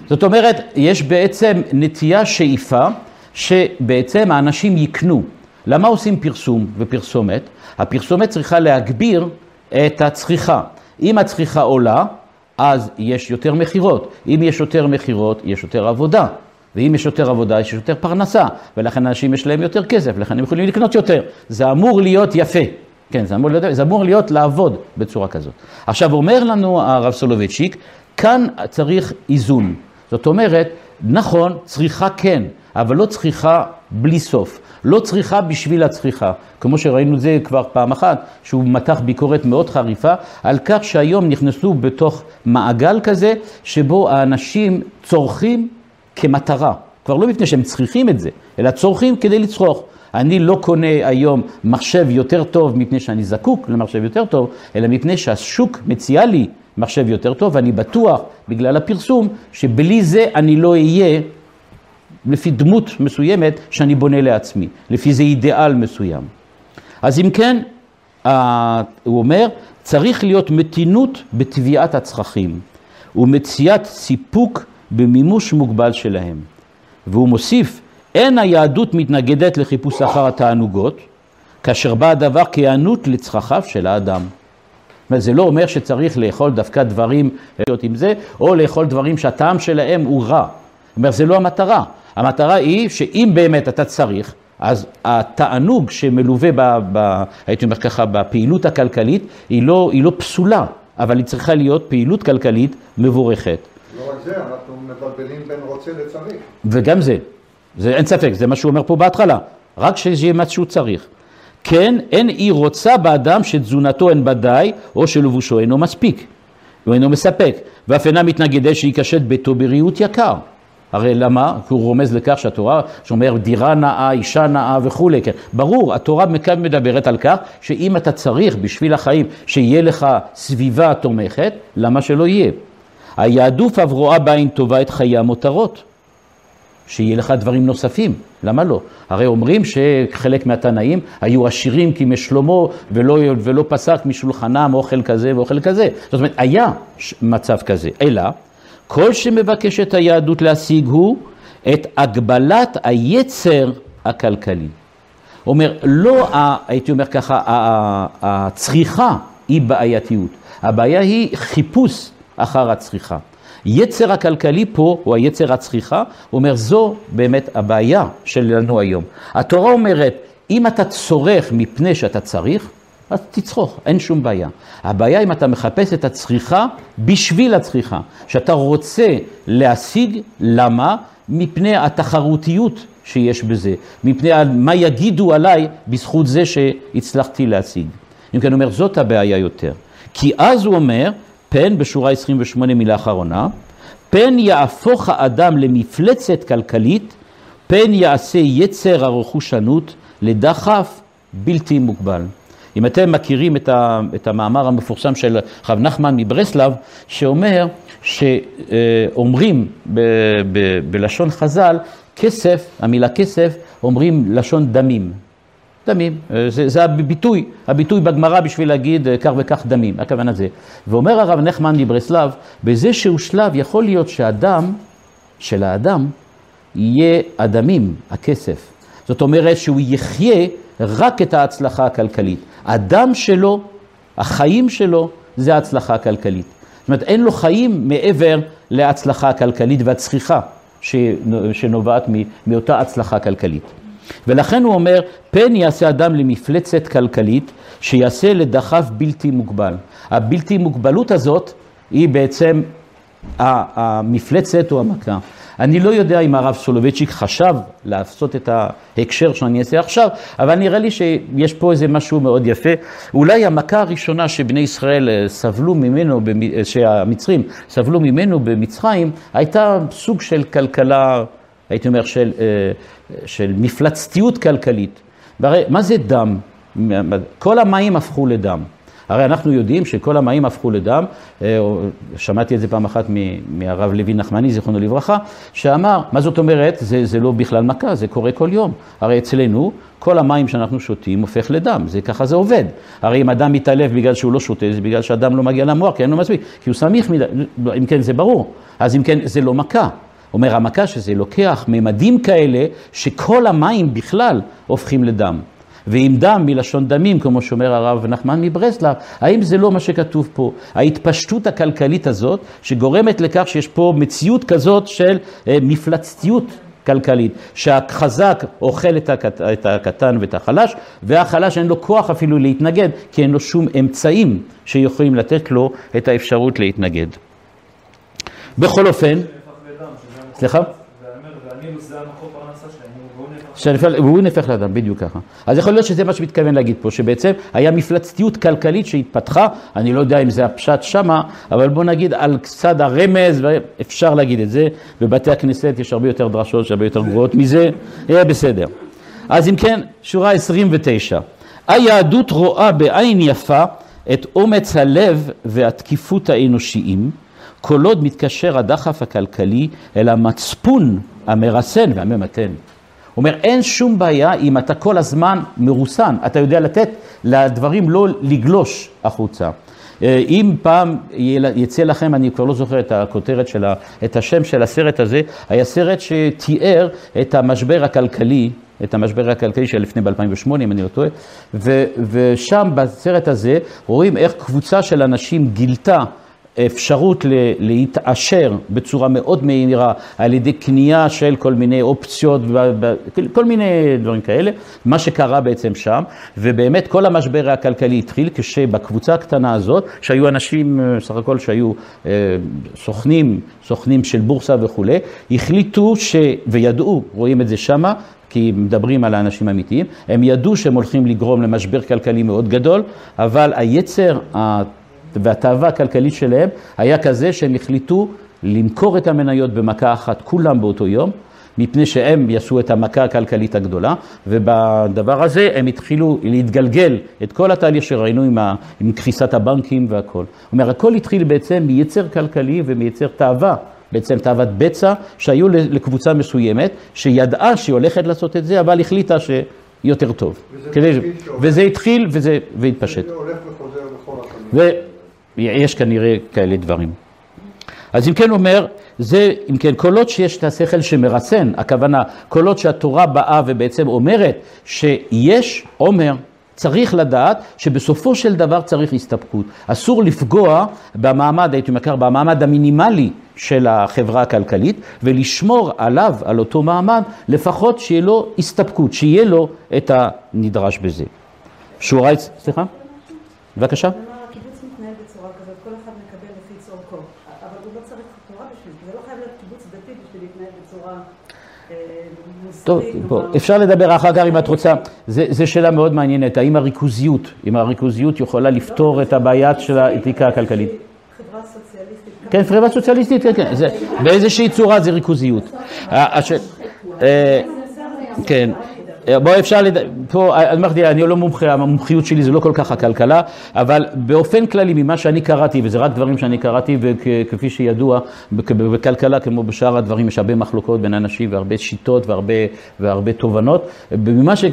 זאת אומרת, יש בעצם נטייה, שאיפה, שבעצם האנשים יקנו. למה עושים פרסום ופרסומת? הפרסומת צריכה להגביר את הצריכה. אם הצריכה עולה, אז יש יותר מכירות. אם יש יותר מכירות, יש יותר עבודה. ואם יש יותר עבודה, יש יותר פרנסה. ולכן אנשים יש להם יותר כסף, לכן הם יכולים לקנות יותר. זה אמור להיות יפה. כן, זה אמור להיות, זה אמור להיות לעבוד בצורה כזאת. עכשיו, אומר לנו הרב סולובייצ'יק, כאן צריך איזון. זאת אומרת, נכון, צריכה כן, אבל לא צריכה בלי סוף. לא צריכה בשביל הצריכה. כמו שראינו את זה כבר פעם אחת, שהוא מתח ביקורת מאוד חריפה על כך שהיום נכנסו בתוך מעגל כזה, שבו האנשים צורכים כמטרה. כבר לא מפני שהם צריכים את זה, אלא צורכים כדי לצרוך. אני לא קונה היום מחשב יותר טוב מפני שאני זקוק למחשב יותר טוב, אלא מפני שהשוק מציע לי מחשב יותר טוב, ואני בטוח, בגלל הפרסום, שבלי זה אני לא אהיה לפי דמות מסוימת שאני בונה לעצמי, לפי זה אידיאל מסוים. אז אם כן, הוא אומר, צריך להיות מתינות בתביעת הצרכים ומציאת סיפוק במימוש מוגבל שלהם. והוא מוסיף, אין היהדות מתנגדת לחיפוש אחר התענוגות, כאשר בא הדבר כהיענות לצרכיו של האדם. זה לא אומר שצריך לאכול דווקא דברים להיות עם זה, או לאכול דברים שהטעם שלהם הוא רע. זאת אומרת, זה לא המטרה. המטרה היא שאם באמת אתה צריך, אז התענוג שמלווה, ב, ב, הייתי אומר ככה, בפעילות הכלכלית, היא לא, היא לא פסולה, אבל היא צריכה להיות פעילות כלכלית מבורכת. לא רק זה, אנחנו מבלבלים בין רוצה לצריך. וגם זה, זה אין ספק, זה מה שהוא אומר פה בהתחלה, רק שיהיה מה שהוא צריך. כן, אין היא רוצה באדם שתזונתו אין בה די, או שלבושו אינו מספיק, או אינו מספק, ואף אינה מתנגדת שיקשט ביתו בריהוט יקר. הרי למה? כי הוא רומז לכך שהתורה שאומר דירה נאה, אישה נאה וכולי. כן. ברור, התורה מדברת על כך שאם אתה צריך בשביל החיים שיהיה לך סביבה תומכת, למה שלא יהיה? היהדות אף רואה בעין טובה את חיי המותרות. שיהיה לך דברים נוספים, למה לא? הרי אומרים שחלק מהתנאים היו עשירים כימי שלמה ולא, ולא פסק משולחנם אוכל כזה ואוכל כזה. זאת אומרת, היה מצב כזה, אלא כל שמבקשת היהדות להשיג הוא את הגבלת היצר הכלכלי. אומר, לא, הייתי אומר ככה, הצריכה היא בעייתיות, הבעיה היא חיפוש אחר הצריכה. יצר הכלכלי פה, או היצר הצריכה, הוא אומר, זו באמת הבעיה שלנו היום. התורה אומרת, אם אתה צורך מפני שאתה צריך, אז תצרוך, אין שום בעיה. הבעיה אם אתה מחפש את הצריכה בשביל הצריכה, שאתה רוצה להשיג, למה? מפני התחרותיות שיש בזה, מפני מה יגידו עליי בזכות זה שהצלחתי להשיג. אם כן, אומר, זאת הבעיה יותר. כי אז הוא אומר, פן, בשורה 28 מילה אחרונה, פן יהפוך האדם למפלצת כלכלית, פן יעשה יצר הרכושנות לדחף בלתי מוגבל. אם אתם מכירים את, ה, את המאמר המפורסם של רב נחמן מברסלב, שאומר שאומרים ב, ב, בלשון חז"ל, כסף, המילה כסף, אומרים לשון דמים. דמים, זה, זה הביטוי, הביטוי בגמרא בשביל להגיד כך וכך דמים, הכוונה זה. ואומר הרב נחמן מברסלב, באיזשהו שלב יכול להיות שהדם, של האדם, יהיה הדמים, הכסף. זאת אומרת שהוא יחיה רק את ההצלחה הכלכלית. הדם שלו, החיים שלו, זה ההצלחה הכלכלית. זאת אומרת, אין לו חיים מעבר להצלחה הכלכלית והצריכה. שנו- שנובעת מאותה הצלחה כלכלית. ולכן הוא אומר, פן יעשה אדם למפלצת כלכלית, שיעשה לדחף בלתי מוגבל. הבלתי מוגבלות הזאת היא בעצם המפלצת או המכה. אני לא יודע אם הרב סולובייצ'יק חשב לעשות את ההקשר שאני אעשה עכשיו, אבל נראה לי שיש פה איזה משהו מאוד יפה. אולי המכה הראשונה שבני ישראל אה, סבלו ממנו, אה, שהמצרים סבלו ממנו במצרים, הייתה סוג של כלכלה, הייתי אומר, של, אה, של מפלצתיות כלכלית. והרי מה זה דם? כל המים הפכו לדם. הרי אנחנו יודעים שכל המים הפכו לדם, אה, שמעתי את זה פעם אחת מהרב לוי נחמני, זיכרונו לברכה, שאמר, מה זאת אומרת, זה, זה לא בכלל מכה, זה קורה כל יום. הרי אצלנו, כל המים שאנחנו שותים הופך לדם, זה ככה זה עובד. הרי אם אדם מתעלף בגלל שהוא לא שותה, זה בגלל שהדם לא מגיע למוח, כי אין לו מספיק, כי הוא סמיך מדי, אם כן זה ברור. אז אם כן, זה לא מכה. אומר המכה שזה לוקח ממדים כאלה, שכל המים בכלל הופכים לדם. ואם דם מלשון דמים, כמו שאומר הרב נחמן מברסלב, האם זה לא מה שכתוב פה? ההתפשטות הכלכלית הזאת, שגורמת לכך שיש פה מציאות כזאת של אה, מפלצתיות כלכלית, שהחזק אוכל את, הקט, את הקטן ואת החלש, והחלש אין לו כוח אפילו להתנגד, כי אין לו שום אמצעים שיכולים לתת לו את האפשרות להתנגד. בכל אופן, שנהפך לדם, שזה המקור סליחה? פרנסה. ואומר, והנילוס זה המקור פרנסה שלהם, והוא נהפך לאדם, בדיוק ככה. אז יכול להיות שזה מה שמתכוון להגיד פה, שבעצם היה מפלצתיות כלכלית שהתפתחה, אני לא יודע אם זה הפשט שמה, אבל בוא נגיד על קצת הרמז, אפשר להגיד את זה, בבתי הכנסת יש הרבה יותר דרשות שהרבה יותר גבוהות מזה, יהיה בסדר. אז אם כן, שורה 29. היהדות רואה בעין יפה את אומץ הלב והתקיפות האנושיים, כל עוד מתקשר הדחף הכלכלי אל המצפון המרסן והממתן. אומר, אין שום בעיה אם אתה כל הזמן מרוסן, אתה יודע לתת לדברים לא לגלוש החוצה. אה, אם פעם יצא לכם, אני כבר לא זוכר את הכותרת של, ה, את השם של הסרט הזה, היה סרט שתיאר את המשבר הכלכלי, את המשבר הכלכלי של לפני ב-2008, אם אני לא טועה, ושם בסרט הזה רואים איך קבוצה של אנשים גילתה אפשרות להתעשר בצורה מאוד מהירה על ידי קנייה של כל מיני אופציות, ב- כל מיני דברים כאלה, מה שקרה בעצם שם, ובאמת כל המשבר הכלכלי התחיל כשבקבוצה הקטנה הזאת, שהיו אנשים אה, סך הכל שהיו אה, סוכנים, סוכנים של בורסה וכולי, החליטו ש... וידעו, רואים את זה שמה, כי מדברים על האנשים האמיתיים, הם ידעו שהם הולכים לגרום למשבר כלכלי מאוד גדול, אבל היצר והתאווה הכלכלית שלהם היה כזה שהם החליטו למכור את המניות במכה אחת, כולם באותו יום, מפני שהם יעשו את המכה הכלכלית הגדולה, ובדבר הזה הם התחילו להתגלגל את כל התהליך שראינו עם, ה, עם קריסת הבנקים והכל. הוא אומר, הכל התחיל בעצם מיצר כלכלי ומייצר תאווה. בעצם תאוות בצע שהיו לקבוצה מסוימת, שידעה שהיא הולכת לעשות את זה, אבל החליטה שיותר טוב. וזה כדי... וזה התחיל וזה... והתפשט. זה הולך וחוזר בכל הפנים. ויש כנראה כאלה דברים. אז אם כן אומר, זה, אם כן, קולות שיש את השכל שמרסן, הכוונה, קולות שהתורה באה ובעצם אומרת שיש עומר, צריך לדעת שבסופו של דבר צריך הסתפקות. אסור לפגוע במעמד, הייתי אומר, במעמד המינימלי של החברה הכלכלית, ולשמור עליו, על אותו מעמד, לפחות שיהיה לו הסתפקות, שיהיה לו את הנדרש בזה. שורה, סליחה? בבקשה. כלומר, הקיבוץ מתנהל בצורה כזאת, כל אחד מקבל לפי צורכו. אבל הוא לא צריך תורה בשביל זה, זה לא חייב להיות קיבוץ דתי בשביל להתנהל בצורה אה, טוב, נאמר. אפשר לדבר אחר כך אם את רוצה. זו שאלה מאוד מעניינת, האם הריכוזיות, אם הריכוזיות יכולה לפתור את הבעיה של האתיקה הכלכלית. כן, חברה סוציאליסטית, כן, כן, באיזושהי צורה זה ריכוזיות. ה- הש- אה, כן, אה, בוא אפשר, לד... פה, אמרתי, אני לא מומחה, המומחיות שלי זה לא כל כך הכלכלה, אבל באופן כללי, ממה שאני קראתי, וזה רק דברים שאני קראתי, וכפי שידוע, בכ- בכלכלה, כמו בשאר הדברים, יש הרבה מחלוקות בין אנשים והרבה שיטות והרבה, והרבה תובנות. ממה ש...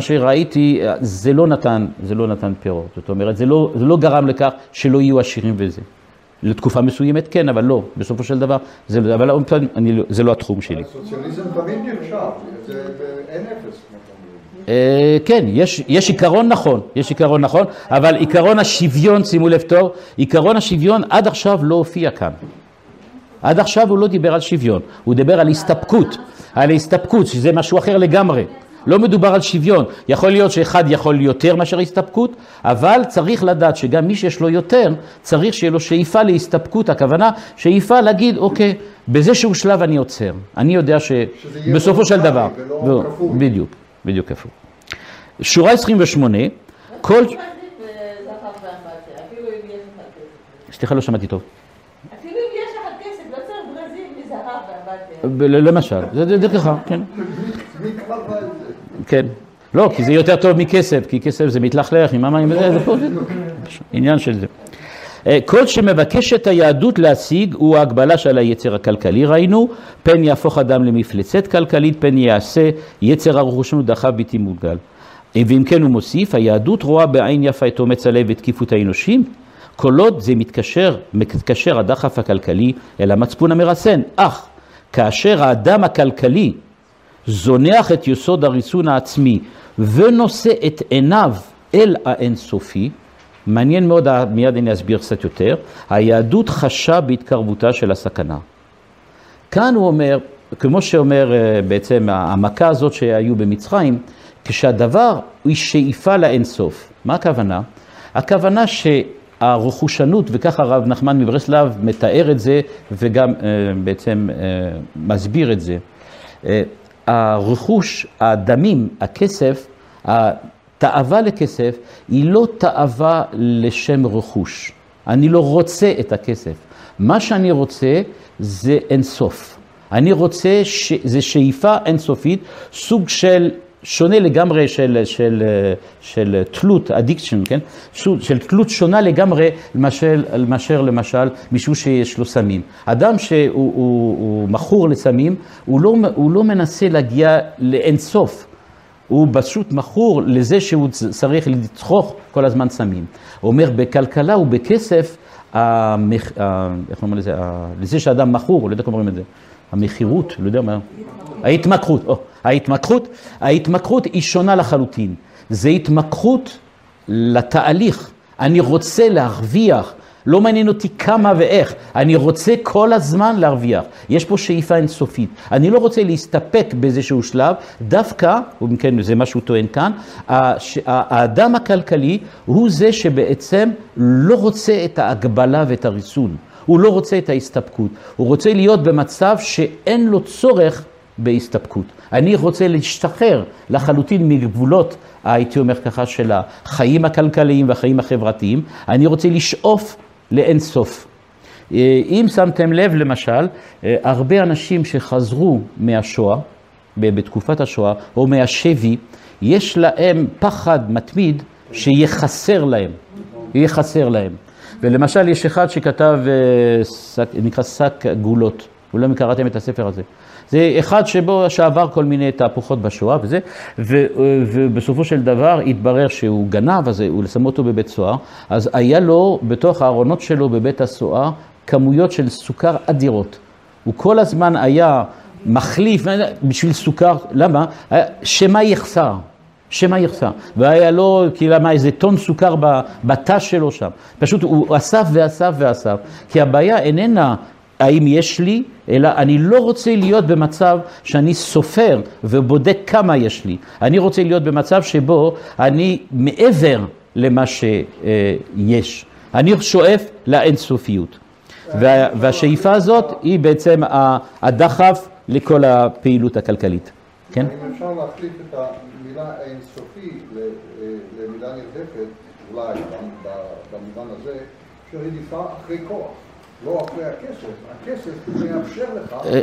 שראיתי, זה לא נתן, זה לא נתן פירות. זאת אומרת, זה לא, זה לא גרם לכך שלא יהיו עשירים וזה. לתקופה מסוימת כן, אבל לא, בסופו של דבר, זה, לא- אבל עוד פעם, אני, לא- זה לא התחום שלי. הסוציאליזם תמיד זה אין אפס. אה, כן, יש, יש עיקרון נכון, יש עיקרון נכון, אבל עיקרון השוויון, שימו לב טוב, עיקרון השוויון עד עכשיו לא הופיע כאן. עד עכשיו הוא לא דיבר על שוויון, הוא דיבר על הסתפקות, על הסתפקות, שזה משהו אחר לגמרי. לא מדובר על שוויון, יכול להיות שאחד יכול יותר מאשר הסתפקות, אבל צריך לדעת שגם מי שיש לו יותר, צריך שיהיה לו שאיפה להסתפקות, הכוונה שאיפה להגיד, אוקיי, באיזשהו שלב אני עוצר, אני יודע שבסופו של דבר, ולא כפוי. בדיוק, בדיוק כפוי. שורה 28, כל, כסף. סליחה לא שמעתי טוב, לא. ב- למשל, זה זה ככה, כן, כן, לא, כי זה יותר טוב מכסף, כי כסף זה מתלכלך עם המים וזה, זה פה, עניין של זה. אה, כל שמבקשת היהדות להשיג הוא ההגבלה של היצר הכלכלי, ראינו, פן יהפוך אדם למפלצת כלכלית, פן יעשה יצר הרכושנות דחף בלתי מוגל. אה, ואם כן הוא מוסיף, היהדות רואה בעין יפה את אומץ הלב ותקיפות האנושים, כל עוד זה מתקשר, מתקשר הדחף הכלכלי אל המצפון המרסן, אך כאשר האדם הכלכלי זונח את יסוד הריסון העצמי ונושא את עיניו אל האינסופי, מעניין מאוד, מיד אני אסביר קצת יותר, היהדות חשה בהתקרבותה של הסכנה. כאן הוא אומר, כמו שאומר אה, בעצם המכה הזאת שהיו במצרים, כשהדבר הוא שאיפה לאינסוף. מה הכוונה? הכוונה שהרכושנות, וככה הרב נחמן מברסלב מתאר את זה וגם אה, בעצם אה, מסביר את זה. הרכוש, הדמים, הכסף, התאווה לכסף היא לא תאווה לשם רכוש. אני לא רוצה את הכסף. מה שאני רוצה זה אינסוף. אני רוצה, ש... זה שאיפה אינסופית, סוג של, שונה לגמרי של, של, של תלות, addiction, כן? של תלות שונה לגמרי מאשר, מאשר למשל מישהו שיש לו סמים. אדם שהוא הוא, הוא מכור לסמים, הוא לא, הוא לא מנסה להגיע לאינסוף. הוא פשוט מכור לזה שהוא צריך לצרוך כל הזמן סמים. הוא אומר, בכלכלה ובכסף, המח... איך אומרים לזה? לזה שאדם מכור, לא יודע איך אומרים את זה, המכירות, לא יודע מה, ההתמכרות, או, ההתמכרות, ההתמכרות היא שונה לחלוטין. זה התמכרות לתהליך. אני רוצה להרוויח, לא מעניין אותי כמה ואיך, אני רוצה כל הזמן להרוויח. יש פה שאיפה אינסופית. אני לא רוצה להסתפק באיזשהו שלב, דווקא, כן, זה מה שהוא טוען כאן, האדם הכלכלי הוא זה שבעצם לא רוצה את ההגבלה ואת הריסון. הוא לא רוצה את ההסתפקות. הוא רוצה להיות במצב שאין לו צורך בהסתפקות. אני רוצה להשתחרר לחלוטין מגבולות, הייתי אומר ככה, של החיים הכלכליים והחיים החברתיים. אני רוצה לשאוף לאין סוף. אה, אם שמתם לב, למשל, אה, הרבה אנשים שחזרו מהשואה, בתקופת השואה, או מהשבי, יש להם פחד מתמיד שיהיה חסר להם. יהיה חסר להם. ולמשל, יש אחד שכתב, אה, נקרא שק גולות. אולי קראתם את הספר הזה. זה אחד שבו, שעבר כל מיני תהפוכות בשואה וזה, ו, ובסופו של דבר התברר שהוא גנב, אז הוא שם אותו בבית סוהר, אז היה לו בתוך הארונות שלו בבית הסוהר כמויות של סוכר אדירות. הוא כל הזמן היה מחליף בשביל סוכר, למה? היה- שמא יחסר. שמא יחסר. והיה לו, כאילו, מה, איזה טון סוכר בתא שלו שם. פשוט הוא אסף ואסף ואסף. כי הבעיה איננה האם יש לי, אלא אני לא רוצה להיות במצב שאני סופר ובודק כמה יש לי. אני רוצה להיות במצב שבו אני מעבר למה שיש. אני שואף לאינסופיות. וה, והשאיפה הזאת היא בעצם הדחף לכל הפעילות הכלכלית. כן? אם אפשר להחליף את המילה אינסופי אה, למילה נרדפת, אולי במובן הזה, של רדיפה אחרי כוח, לא אה,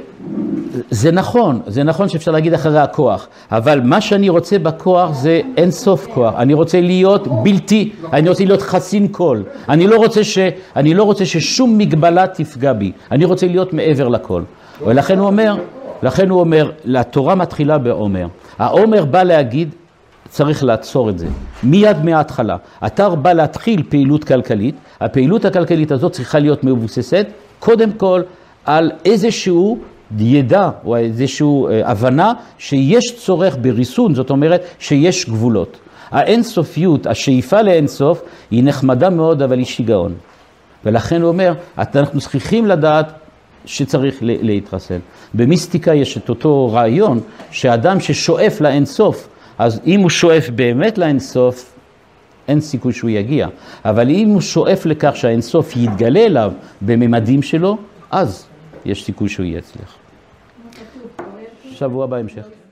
זה נכון, זה נכון שאפשר להגיד אחרי הכוח, אבל מה שאני רוצה בכוח זה אין סוף כוח. אני רוצה להיות בלתי, אני רוצה להיות חסין כל. אני לא רוצה, אני לא רוצה ששום מגבלה תפגע בי, אני רוצה להיות מעבר לכל. ולכן הוא אומר, לכן הוא אומר, התורה מתחילה בעומר. העומר בא להגיד, צריך לעצור את זה, מיד מההתחלה. אתה בא להתחיל פעילות כלכלית, הפעילות הכלכלית הזאת צריכה להיות מבוססת, קודם כל, על איזשהו ידע או איזושהי אה, הבנה שיש צורך בריסון, זאת אומרת שיש גבולות. האינסופיות, השאיפה לאינסוף, היא נחמדה מאוד, אבל היא שיגעון. ולכן הוא אומר, אנחנו צריכים לדעת שצריך להתרסן. במיסטיקה יש את אותו רעיון שאדם ששואף לאינסוף, אז אם הוא שואף באמת לאינסוף, אין סיכוי שהוא יגיע. אבל אם הוא שואף לכך שהאינסוף יתגלה אליו בממדים שלו, אז יש סיכוי שהוא יצליח. שבוע בהמשך.